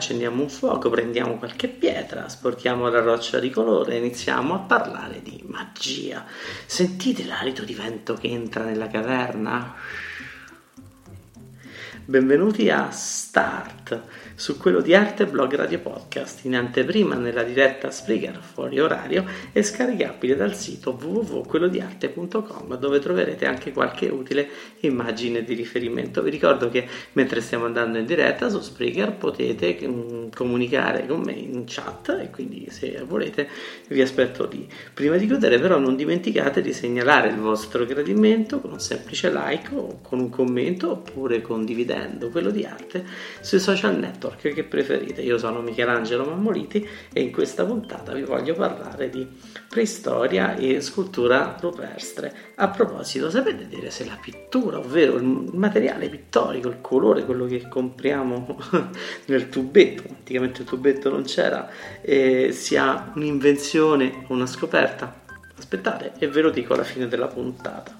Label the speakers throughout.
Speaker 1: Accendiamo un fuoco, prendiamo qualche pietra, sporchiamo la roccia di colore e iniziamo a parlare di magia. Sentite l'alito di vento che entra nella caverna? Benvenuti a Start su quello di Arte Blog Radio Podcast, in anteprima nella diretta Spreaker fuori orario e scaricabile dal sito www.quellodiarte.com dove troverete anche qualche utile immagine di riferimento. Vi ricordo che mentre stiamo andando in diretta su Spreaker potete um, comunicare con me in chat e quindi se volete vi aspetto lì. Prima di chiudere però non dimenticate di segnalare il vostro gradimento con un semplice like o con un commento oppure condividendo quello di arte sui social network network che preferite. Io sono Michelangelo Mammoliti e in questa puntata vi voglio parlare di preistoria e scultura rupestre. A proposito, sapete dire se la pittura, ovvero il materiale pittorico, il colore, quello che compriamo nel tubetto, anticamente il tubetto non c'era, eh, sia un'invenzione o una scoperta? Aspettate e ve lo dico alla fine della puntata.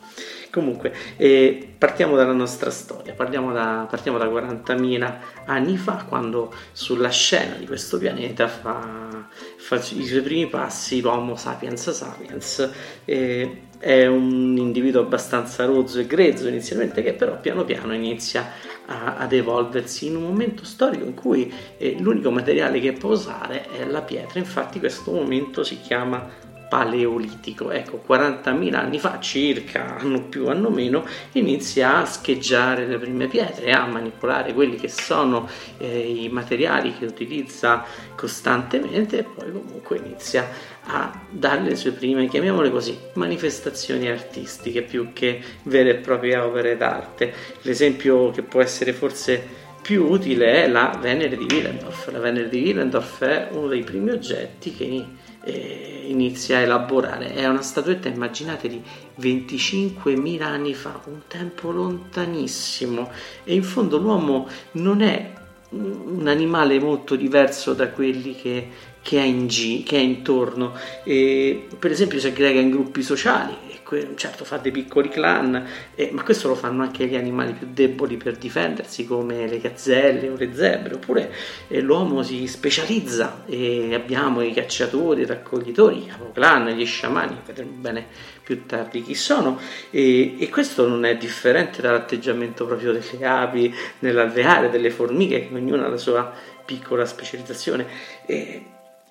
Speaker 1: Comunque, eh, partiamo dalla nostra storia, da, partiamo da 40.000 anni fa, quando sulla scena di questo pianeta fa, fa i suoi primi passi l'Homo sapiens sapiens. Eh, è un individuo abbastanza rozzo e grezzo inizialmente, che però piano piano inizia a, ad evolversi in un momento storico in cui eh, l'unico materiale che può usare è la pietra. Infatti, questo momento si chiama paleolitico. Ecco, 40.000 anni fa circa, hanno più, hanno meno, inizia a scheggiare le prime pietre, a manipolare quelli che sono eh, i materiali che utilizza costantemente e poi comunque inizia a dare le sue prime, chiamiamole così, manifestazioni artistiche più che vere e proprie opere d'arte. L'esempio che può essere forse più utile è la Venere di Willendorf. La Venere di Willendorf è uno dei primi oggetti che eh, inizia a elaborare. È una statuetta, immaginate, di 25.000 anni fa, un tempo lontanissimo. E in fondo l'uomo non è un animale molto diverso da quelli che, che, ha, in G, che ha intorno. E, per esempio si aggrega in gruppi sociali, certo fa dei piccoli clan, eh, ma questo lo fanno anche gli animali più deboli per difendersi, come le gazzelle o le zebre, oppure eh, l'uomo si specializza e abbiamo i cacciatori, i raccoglitori, i clan, gli sciamani, vedremo bene più tardi chi sono, e, e questo non è differente dall'atteggiamento proprio delle api, nell'alveare, delle formiche, che ognuno ha la sua piccola specializzazione. E,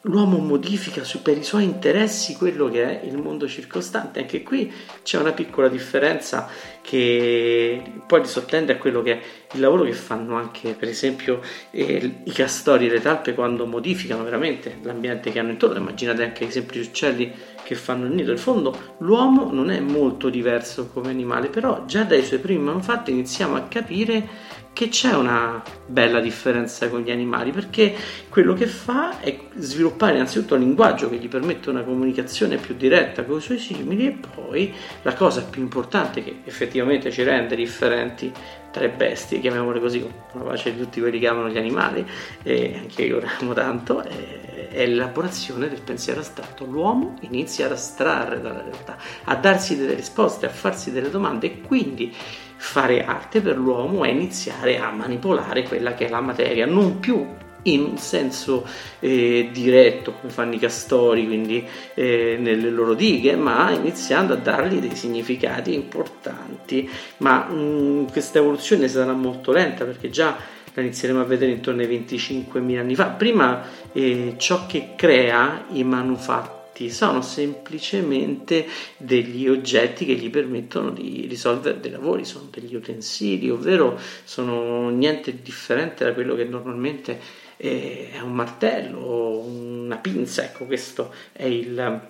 Speaker 1: l'uomo modifica per i suoi interessi quello che è il mondo circostante. Anche qui c'è una piccola differenza che poi sottende a quello che è il lavoro che fanno anche, per esempio, eh, i castori e le talpe quando modificano veramente l'ambiente che hanno intorno. Immaginate anche i semplici uccelli che fanno il nido. In fondo, l'uomo non è molto diverso come animale, però già dai suoi primi manufatti iniziamo a capire che c'è una bella differenza con gli animali perché quello che fa è sviluppare innanzitutto un linguaggio che gli permette una comunicazione più diretta con i suoi simili e poi la cosa più importante che effettivamente ci rende differenti tra le bestie, chiamiamole così, con la pace di tutti quelli che amano gli animali e anche io amo tanto, è, l'elaborazione del pensiero astratto. L'uomo inizia ad astrarre dalla realtà, a darsi delle risposte, a farsi delle domande e quindi fare arte per l'uomo è iniziare a manipolare quella che è la materia, non più in un senso eh, diretto come fanno i castori, quindi eh, nelle loro dighe, ma iniziando a dargli dei significati importanti. Ma mh, mm, questa evoluzione sarà molto lenta perché già la inizieremo a vedere intorno ai 25.000 anni fa. Prima eh, ciò che crea i manufatti sono semplicemente degli oggetti che gli permettono di risolvere dei lavori, sono degli utensili, ovvero sono niente di differente da quello che normalmente è un martello, una pinza, ecco questo è, il,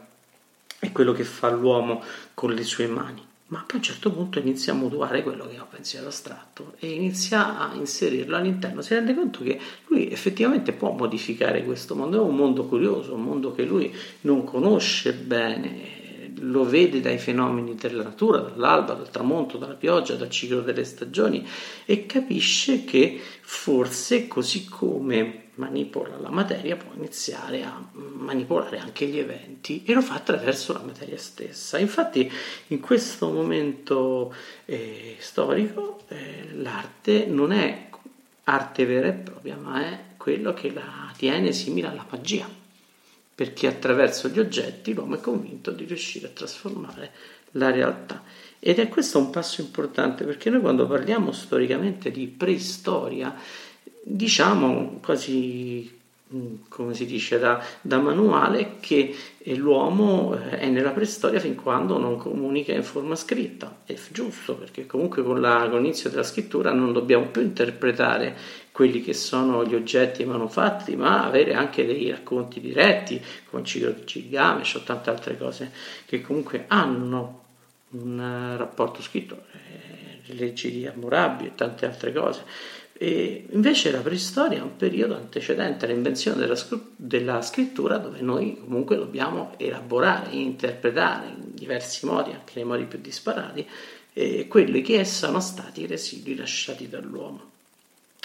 Speaker 1: è quello che fa l'uomo con le sue mani ma poi a un certo punto inizia a mutuare quello che è un pensiero astratto e inizia a inserirlo all'interno, si rende conto che lui effettivamente può modificare questo mondo, è un mondo curioso, un mondo che lui non conosce bene, lo vede dai fenomeni della natura, dall'alba, dal tramonto, dalla pioggia, dal ciclo delle stagioni e capisce che forse così come manipola la materia può iniziare a manipolare anche gli eventi e lo fa attraverso la materia stessa. Infatti in questo momento eh, storico eh, l'arte non è arte vera e propria, ma è quello che la tiene simile alla magia perché attraverso gli oggetti l'uomo è convinto di riuscire a trasformare la realtà. Ed è questo un passo importante perché noi quando parliamo storicamente di preistoria, diciamo quasi mm, come si dice da, da manuale che l'uomo eh, è nella preistoria fin quando non comunica in forma scritta. È giusto perché comunque con, la, con l'inizio della scrittura non dobbiamo più interpretare quelli che sono gli oggetti manufatti, ma avere anche dei racconti diretti, come Ciclo di Gilgamesh o tante altre cose che comunque hanno un rapporto scritto, eh, le leggi di Hammurabi e tante altre cose. E invece la preistoria è un periodo antecedente all'invenzione della, della, scrittura dove noi comunque dobbiamo elaborare, interpretare in diversi modi, anche nei modi più disparati, eh, quelli che sono stati i residui lasciati dall'uomo.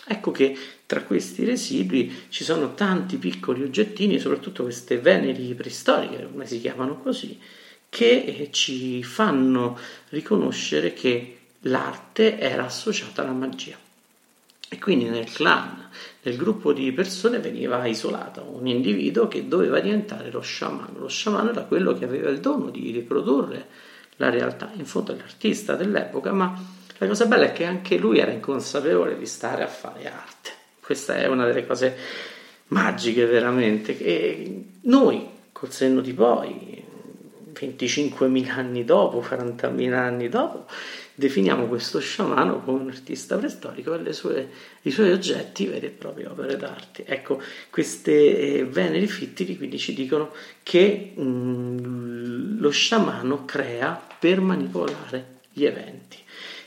Speaker 1: Ecco che tra questi residui ci sono tanti piccoli oggettini, soprattutto queste veneri preistoriche, come si chiamano così, che eh, ci fanno riconoscere che l'arte era associata alla magia. E quindi nel clan, nel gruppo di persone veniva isolato un individuo che doveva diventare lo sciamano. Lo sciamano era quello che aveva il dono di riprodurre la realtà, in fondo è l'artista dell'epoca, ma la cosa bella è che anche lui era inconsapevole di stare a fare arte. Questa è una delle cose magiche veramente. E noi, col senno di poi, 25.000 anni dopo, 40.000 anni dopo, definiamo questo sciamano come un artista preistorico e i suoi oggetti veri e proprie opere d'arte. Ecco, queste eh, veneri fittili quindi ci dicono che mh, mm, lo sciamano crea per manipolare gli eventi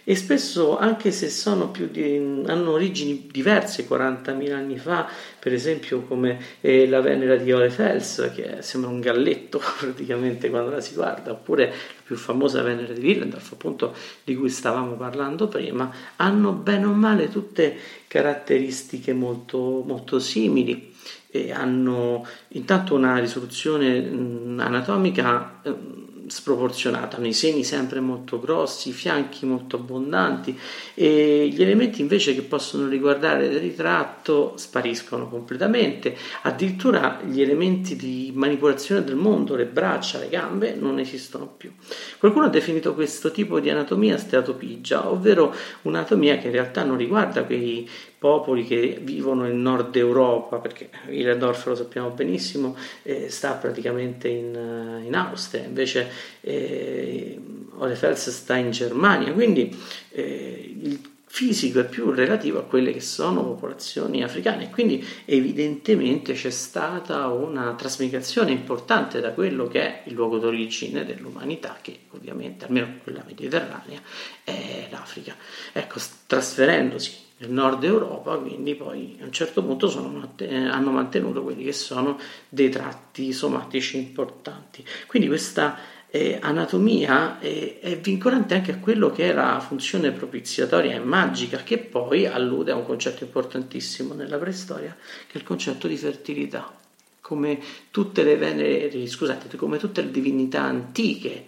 Speaker 1: e spesso anche se di, hanno origini diverse 40.000 anni fa, per esempio come eh, la Venera di Olefels che sembra un galletto praticamente quando la si guarda, oppure la più famosa Venera di Willendorf appunto di cui stavamo parlando prima, hanno bene o male tutte caratteristiche molto, molto simili e hanno intanto una risoluzione mh, anatomica mh, sproporzionata, hanno i seni sempre molto grossi, i fianchi molto abbondanti e gli elementi invece che possono riguardare il ritratto spariscono completamente, addirittura gli elementi di manipolazione del mondo, le braccia, le gambe non esistono più. Qualcuno ha definito questo tipo di anatomia steatopigia, ovvero un'anatomia che in realtà non riguarda quei popoli che vivono in Nord Europa, perché Willendorf lo sappiamo benissimo, eh, sta praticamente in, eh, in Austria, invece eh, Olefels sta in Germania, quindi eh, il fisico è più relativo a quelle che sono popolazioni africane, quindi evidentemente c'è stata una trasmigrazione importante da quello che è il luogo d'origine dell'umanità, che ovviamente, almeno quella mediterranea, è l'Africa. Ecco, trasferendosi nel nord Europa, quindi poi a un certo punto sono, hanno mantenuto quelli che sono dei tratti somatici importanti. Quindi questa eh, anatomia è, è, vincolante anche a quello che la funzione propiziatoria e magica, che poi allude a un concetto importantissimo nella preistoria, che è il concetto di fertilità. Come tutte le venere, scusate, come tutte le divinità antiche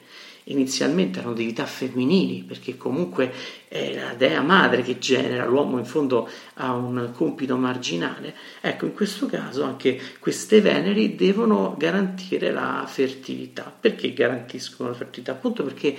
Speaker 1: inizialmente erano divinità femminili, perché comunque è la dea madre che genera, l'uomo in fondo ha un compito marginale. Ecco, in questo caso anche queste veneri devono garantire la fertilità. Perché garantiscono la fertilità? Appunto perché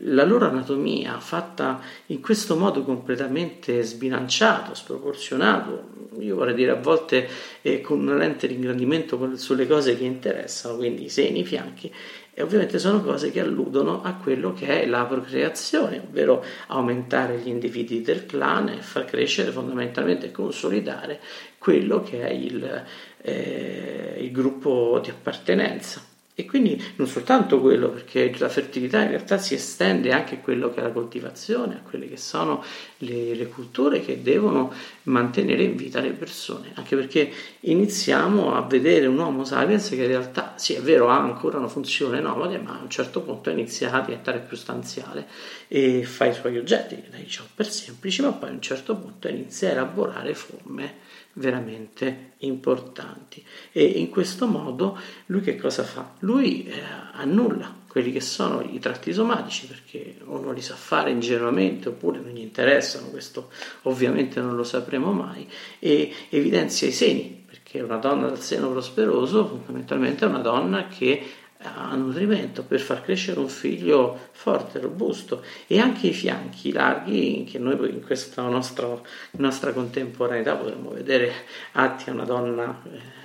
Speaker 1: la loro anatomia fatta in questo modo completamente sbilanciato, sproporzionato, io vorrei dire a volte eh, con una lente di ingrandimento sulle cose che interessano, quindi i seni, i fianchi, e ovviamente sono cose che alludono a quello che è la procreazione, ovvero aumentare gli individui del clan e far crescere fondamentalmente e consolidare quello che è il, eh, il gruppo di appartenenza. E quindi non soltanto quello, perché la fertilità in realtà si estende anche a quello che è la coltivazione, a quelle che sono le, le, culture che devono mantenere in vita le persone, anche perché iniziamo a vedere un Homo sapiens che in realtà, sì è vero, ha ancora una funzione nomade, ma a un certo punto inizia a diventare più stanziale e fa i suoi oggetti, dai chopper semplici, ma poi a un certo punto inizia a elaborare forme veramente importanti. E in questo modo lui che cosa fa? Lui eh, annulla quelli che sono i tratti somatici perché o non li sa fare ingenuamente oppure non gli interessano, questo ovviamente non lo sapremo mai, e evidenzia i seni, perché una donna dal seno prosperoso fondamentalmente è una donna che a nutrimento per far crescere un figlio forte, robusto e anche i fianchi larghi che noi in questa nostra, nostra contemporaneità potremmo vedere atti a una donna eh,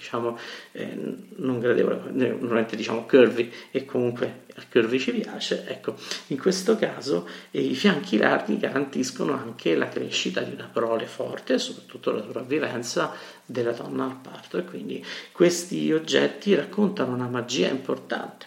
Speaker 1: diciamo, eh, non gradevole, normalmente diciamo curvy e comunque al curvy ci piace, ecco, in questo caso eh, i fianchi larghi garantiscono anche la crescita di una prole forte e soprattutto la sopravvivenza della donna al parto e quindi questi oggetti raccontano una magia importante.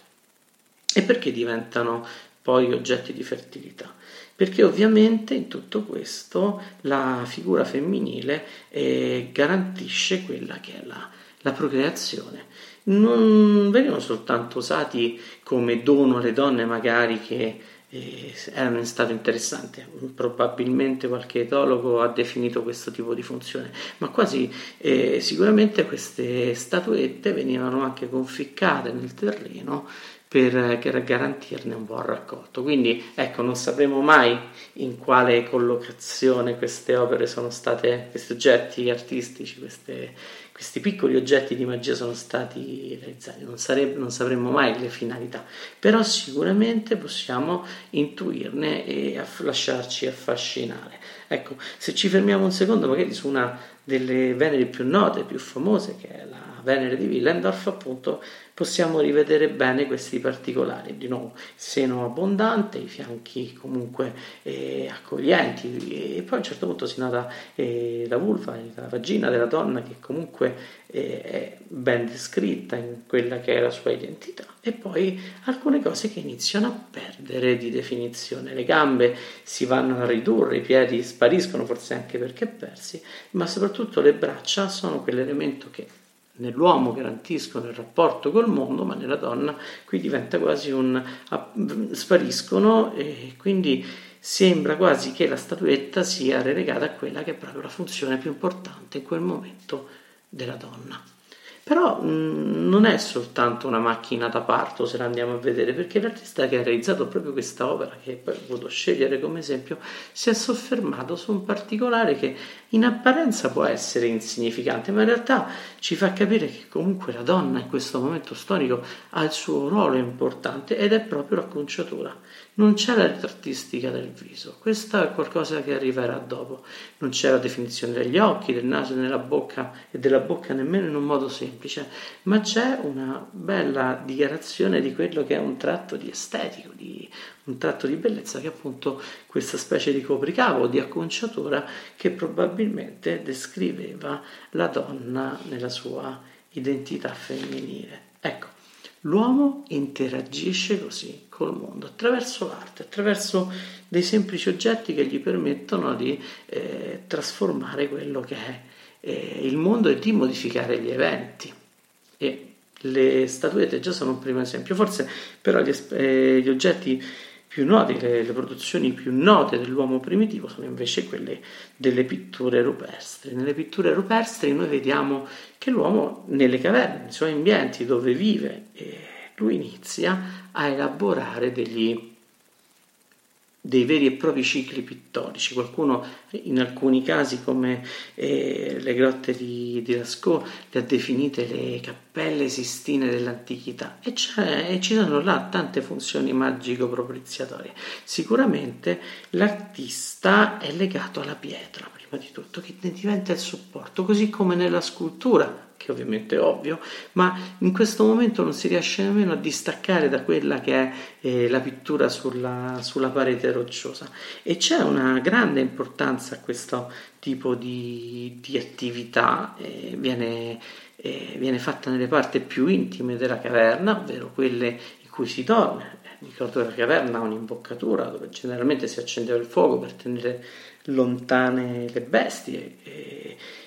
Speaker 1: E perché diventano poi oggetti di fertilità? Perché ovviamente in tutto questo la figura femminile eh, garantisce quella che è la la procreazione. Non venivano soltanto usati come dono alle donne magari che eh, erano in stato interessante, probabilmente qualche etologo ha definito questo tipo di funzione, ma quasi eh, sicuramente queste statuette venivano anche conficcate nel terreno per, garantirne un buon raccolto. Quindi ecco, non sapremo mai in quale collocazione queste opere sono state, questi oggetti artistici, queste, questi piccoli oggetti di magia sono stati realizzati, non, sareb- non sapremmo mai le finalità, però sicuramente possiamo intuirne e aff- lasciarci affascinare. Ecco, se ci fermiamo un secondo magari su una delle Venere più note, più famose, che è la Venere di Willendorf, appunto, possiamo rivedere bene questi particolari. Di nuovo, seno abbondante, i fianchi comunque eh, accoglienti, e poi a un certo punto si nota eh, la vulva, la vagina della donna che comunque eh, è ben descritta in quella che è la sua identità, e poi alcune cose che iniziano a perdere di definizione. Le gambe si vanno a ridurre, i piedi spariscono, forse anche perché persi, ma soprattutto le braccia sono quell'elemento che nell'uomo garantiscono il rapporto col mondo, ma nella donna qui diventa quasi un spariscono e quindi sembra quasi che la statuetta sia relegata a quella che è proprio la funzione più importante in quel momento della donna. Però mh, mm, non è soltanto una macchina da parto se la andiamo a vedere, perché l'artista che ha realizzato proprio questa opera, che poi ho voluto scegliere come esempio, si è soffermato su un particolare che in apparenza può essere insignificante, ma in realtà ci fa capire che comunque la donna in questo momento storico ha il suo ruolo importante ed è proprio l'acconciatura. Non c'è la artistica del viso, questa è qualcosa che arriverà dopo. Non c'è la definizione degli occhi, del naso della bocca e della bocca nemmeno in un modo semplice, ma c'è una bella dichiarazione di quello che è un tratto di estetico, di un tratto di bellezza che è appunto questa specie di copricapo, di acconciatura che probabilmente descriveva la donna nella sua identità femminile. Ecco, L'uomo interagisce così col mondo, attraverso l'arte, attraverso dei semplici oggetti che gli permettono di eh, trasformare quello che è eh, il mondo e di modificare gli eventi. E le statuette già sono un primo esempio, forse però gli, eh, gli oggetti più noti, le, le, produzioni più note dell'uomo primitivo sono invece quelle delle pitture rupestri. Nelle pitture rupestri noi vediamo che l'uomo nelle caverne, nei suoi ambienti dove vive, lui inizia a elaborare degli, dei veri e propri cicli pittorici. Qualcuno in alcuni casi, come eh, le grotte di, di, Lascaux, le ha definite le cappelle sistine dell'antichità e, e ci sono là tante funzioni magico-propiziatorie. Sicuramente l'artista è legato alla pietra, prima di tutto, che ne diventa il supporto, così come nella scultura che ovviamente è ovvio, ma in questo momento non si riesce nemmeno a distaccare da quella che è eh, la pittura sulla, sulla, parete rocciosa. E c'è una grande importanza a questo tipo di, di attività, eh, viene, eh, viene fatta nelle parti più intime della caverna, ovvero quelle in cui si dorme. Ricordo che la caverna ha un'imboccatura dove generalmente si accendeva il fuoco per tenere lontane le bestie.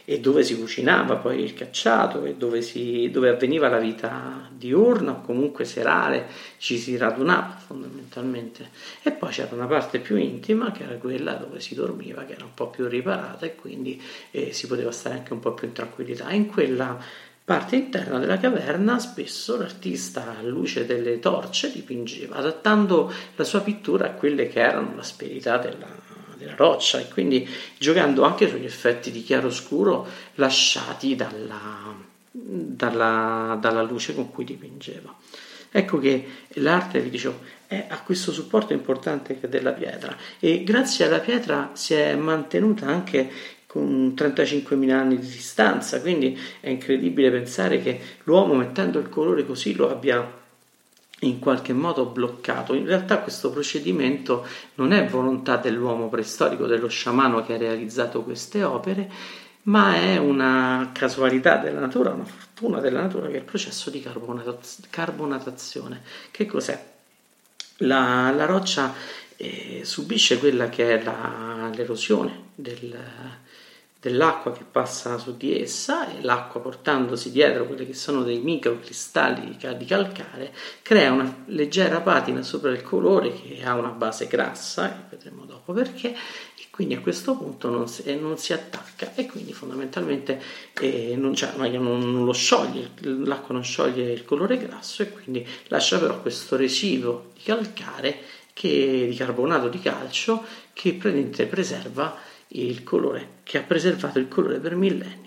Speaker 1: E, dove si cucinava poi il cacciato e dove, si, dove avveniva la vita diurna o comunque serale, ci si radunava fondamentalmente. E poi c'era una parte più intima che era quella dove si dormiva, che era un po' più riparata e quindi eh, si poteva stare anche un po' più in tranquillità. In quella parte interna della caverna spesso l'artista a luce delle torce dipingeva, adattando la sua pittura a quelle che erano l'asperità della, della roccia e quindi giocando anche sugli effetti di chiaroscuro lasciati dalla, dalla, dalla luce con cui dipingeva. Ecco che l'arte, vi dicevo, ha questo supporto importante è della pietra e grazie alla pietra si è mantenuta anche con 35.000 anni di distanza, quindi è incredibile pensare che l'uomo mettendo il colore così lo abbia in qualche modo bloccato. In realtà questo procedimento non è volontà dell'uomo preistorico, dello sciamano che ha realizzato queste opere, ma è una casualità della natura, una fortuna della natura che è il processo di carbonatazione. Che cos'è? La, la roccia eh, subisce quella che è la, l'erosione del, dell'acqua che passa su di essa e l'acqua portandosi dietro quelli che sono dei microcristalli di calcare crea una leggera patina sopra il colore che ha una base grassa, che vedremo dopo perché, e quindi a questo punto non si, non si attacca. E quindi fondamentalmente eh, non, cioè, non, non, lo scioglie, l'acqua non scioglie il colore grasso e quindi lascia però questo residuo di calcare che, di carbonato di calcio che praticamente preserva il colore, che ha preservato il colore per millenni.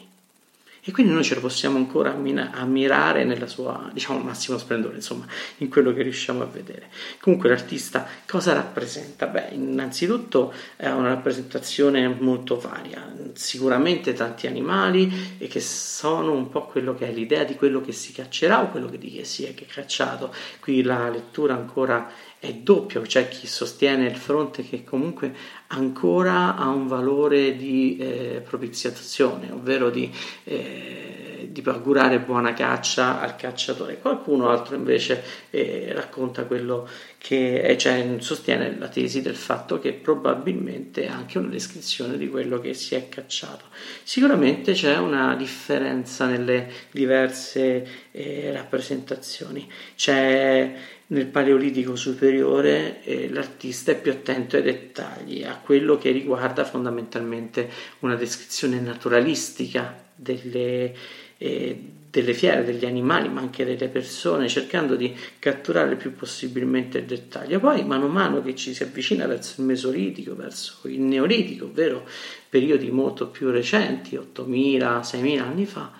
Speaker 1: E quindi noi ce lo possiamo ancora ammirare nella sua, diciamo, massimo splendore, insomma, in quello che riusciamo a vedere. Comunque l'artista cosa rappresenta? Beh, innanzitutto è una rappresentazione molto varia, sicuramente tanti animali e che sono un po' quello che è l'idea di quello che si caccerà o quello che di che si è cacciato. Qui la lettura ancora è doppio, c'è chi sostiene il fronte che comunque ancora ha un valore di eh, propiziazione, ovvero di, eh, di, augurare buona caccia al cacciatore. Qualcuno altro invece eh, racconta quello che cioè, sostiene la tesi del fatto che probabilmente è anche una descrizione di quello che si è cacciato. Sicuramente c'è una differenza nelle diverse eh, rappresentazioni. C'è nel Paleolitico superiore eh, l'artista è più attento ai dettagli, a quello che riguarda fondamentalmente una descrizione naturalistica delle, eh, delle fiere, degli animali, ma anche delle persone, cercando di catturare il più possibilmente il dettaglio. Poi, mano a mano che ci si avvicina verso il Mesolitico, verso il Neolitico, ovvero periodi molto più recenti, 8.000, 6.000 anni fa,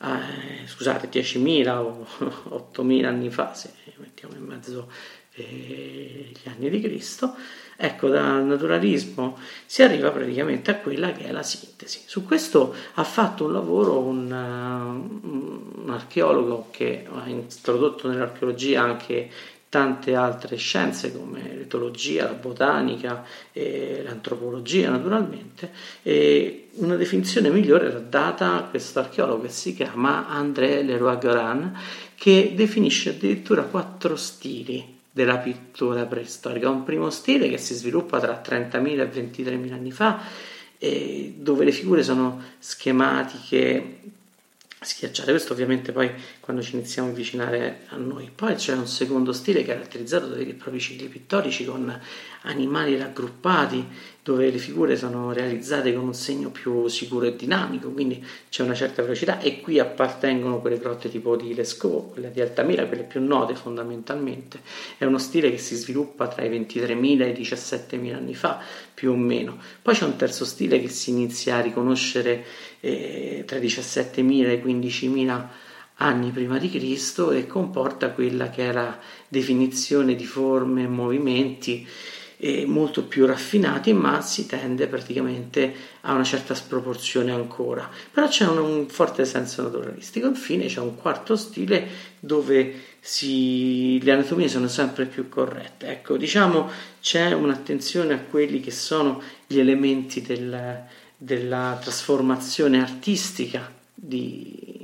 Speaker 1: eh, scusate, 10.000 o 8.000 anni fa, se mettiamo in mezzo eh, gli anni di Cristo, ecco, dal naturalismo si arriva praticamente a quella che è la sintesi. Su questo ha fatto un lavoro un, uh, un archeologo che ha introdotto nell'archeologia anche tante altre scienze come l'etologia, la botanica e l'antropologia naturalmente e una definizione migliore era data questo archeologo che si chiama André Leroy-Goran che definisce addirittura quattro stili della pittura preistorica. Un primo stile che si sviluppa tra 30.000 e 23.000 anni fa dove le figure sono schematiche schiacciate. Questo ovviamente poi quando ci iniziamo a avvicinare a noi. Poi c'è un secondo stile caratterizzato dai propri cicli pittorici con animali raggruppati, dove le figure sono realizzate con un segno più sicuro e dinamico, quindi c'è una certa velocità e qui appartengono quelle grotte tipo di Lescaut, quelle di Altamira, quelle più note fondamentalmente. È uno stile che si sviluppa tra i 23.000 e i 17.000 anni fa, più o meno. Poi c'è un terzo stile che si inizia a riconoscere eh, tra i 17.000 e i 15.000 anni prima di Cristo e comporta quella che la definizione di forme e movimenti eh, molto più raffinati, ma si tende praticamente a una certa sproporzione ancora. Però c'è un, un forte senso naturalistico. Infine c'è un quarto stile dove si, le anatomie sono sempre più corrette. Ecco, diciamo c'è un'attenzione a quelli che sono gli elementi del, della trasformazione artistica di,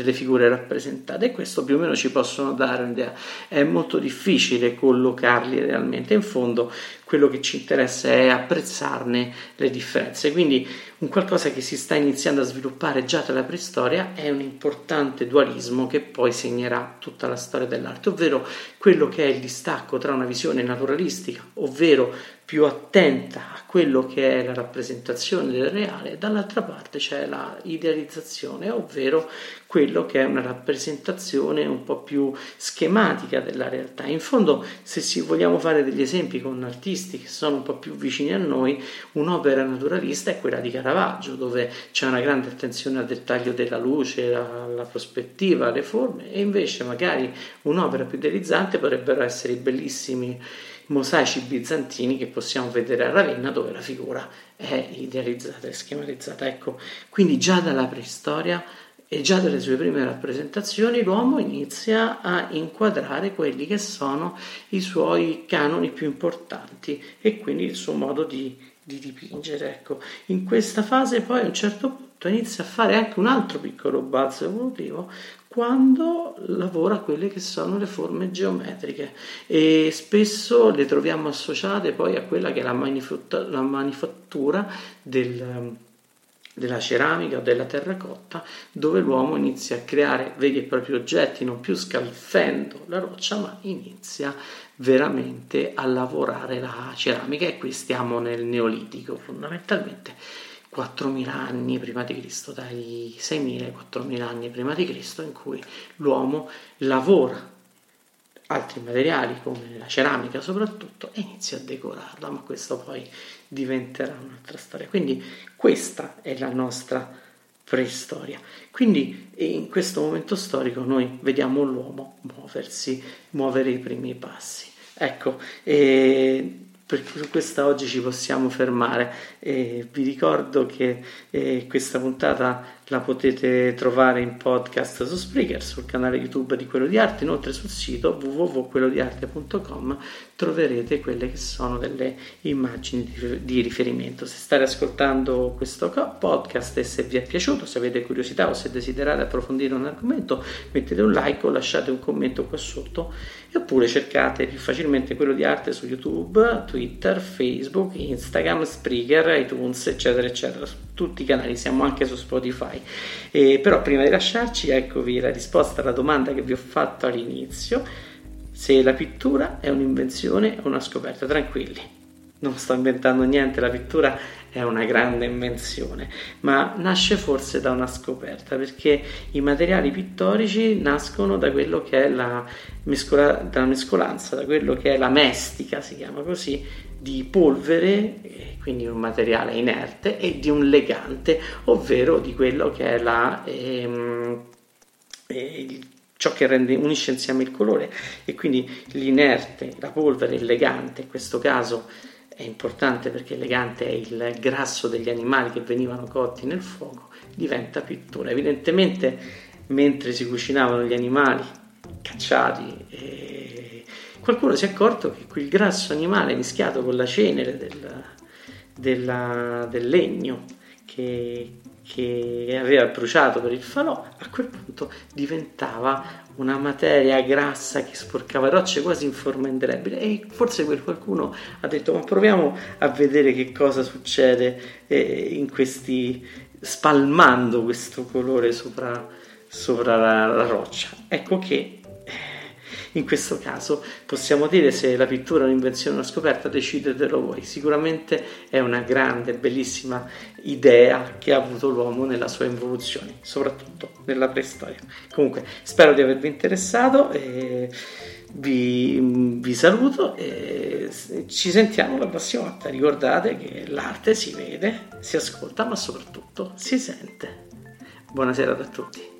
Speaker 1: delle figure rappresentate e questo più o meno ci possono dare un'idea. È molto difficile collocarli realmente, in fondo quello che ci interessa è apprezzarne le differenze. Quindi un qualcosa che si sta iniziando a sviluppare già dalla preistoria è un importante dualismo che poi segnerà tutta la storia dell'arte, ovvero quello che è il distacco tra una visione naturalistica, ovvero più attenta a quello che è la rappresentazione del reale, dall'altra parte c'è la idealizzazione, ovvero quello che è una rappresentazione un po' più schematica della realtà. In fondo, se si vogliamo fare degli esempi con artisti che sono un po' più vicini a noi, un'opera naturalista è quella di Caravaggio, dove c'è una grande attenzione al dettaglio della luce, alla prospettiva, alle forme, e invece magari un'opera più idealizzante potrebbero essere i bellissimi mosaici bizantini che possiamo vedere a Ravenna dove la figura è idealizzata e schematizzata. Ecco, quindi già dalla preistoria e già dalle sue prime rappresentazioni l'uomo inizia a inquadrare quelli che sono i suoi canoni più importanti e quindi il suo modo di, di dipingere. Ecco, in questa fase poi a un certo punto inizia a fare anche un altro piccolo balzo evolutivo quando lavora quelle che sono le forme geometriche. E spesso le troviamo associate poi a quella che è la, manifattura, la manifattura del, della ceramica o della terracotta dove l'uomo inizia a creare veri e propri oggetti non più scalfendo la roccia ma inizia veramente a lavorare la ceramica. E qui stiamo nel neolitico fondamentalmente 4.000 anni prima di Cristo, dai 6.000 ai 4.000 anni prima di Cristo, in cui l'uomo lavora altri materiali come la ceramica soprattutto e inizia a decorarla, ma questo poi diventerà un'altra storia. Quindi questa è la nostra preistoria. Quindi in questo momento storico noi vediamo l'uomo muoversi, muovere i primi passi. Ecco, e su questa oggi ci possiamo fermare. E vi ricordo che eh, questa puntata la potete trovare in podcast su Spreaker, sul canale YouTube di Quello di Arte, inoltre sul sito www.quellodiarte.com troverete quelle che sono delle immagini di, riferimento. Se state ascoltando questo podcast e se vi è piaciuto, se avete curiosità o se desiderate approfondire un argomento, mettete un like o lasciate un commento qua sotto oppure cercate più facilmente quello di arte su YouTube, Twitter, Facebook, Instagram, Spreaker, iTunes, eccetera, eccetera. Su tutti i canali, siamo anche su Spotify. E però prima di lasciarci, eccovi la risposta alla domanda che vi ho fatto all'inizio. Se la pittura è un'invenzione o una scoperta, tranquilli. Non sto inventando niente, la pittura è una grande invenzione, ma nasce forse da una scoperta, perché i materiali pittorici nascono da quello che è la, mescola, mescolanza, da quello che è la mestica, si chiama così, di polvere, quindi un materiale inerte, e di un legante, ovvero di quello che è la, ehm, eh, ciò che rende, unisce insieme il colore. E quindi l'inerte, la polvere, il legante, in questo caso è importante perché il legante è il grasso degli animali che venivano cotti nel fuoco, diventa pittura. Evidentemente, mentre si cucinavano gli animali cacciati e qualcuno si è accorto che quel grasso animale mischiato con la cenere del, della, del legno che, che aveva bruciato per il falò, a quel punto diventava una materia grassa che sporcava rocce quasi in forma indelebile e forse quel qualcuno ha detto ma proviamo a vedere che cosa succede eh, in questi spalmando questo colore sopra, sopra la, la roccia. Ecco che in questo caso possiamo dire se la pittura è un'invenzione o una scoperta, decidetelo voi. Sicuramente è una grande, bellissima idea che ha avuto l'uomo nella sua evoluzione, soprattutto nella preistoria. Comunque, spero di avervi interessato. E vi, vi saluto e ci sentiamo la prossima volta. Ricordate che l'arte si vede, si ascolta, ma soprattutto si sente. Buonasera a tutti.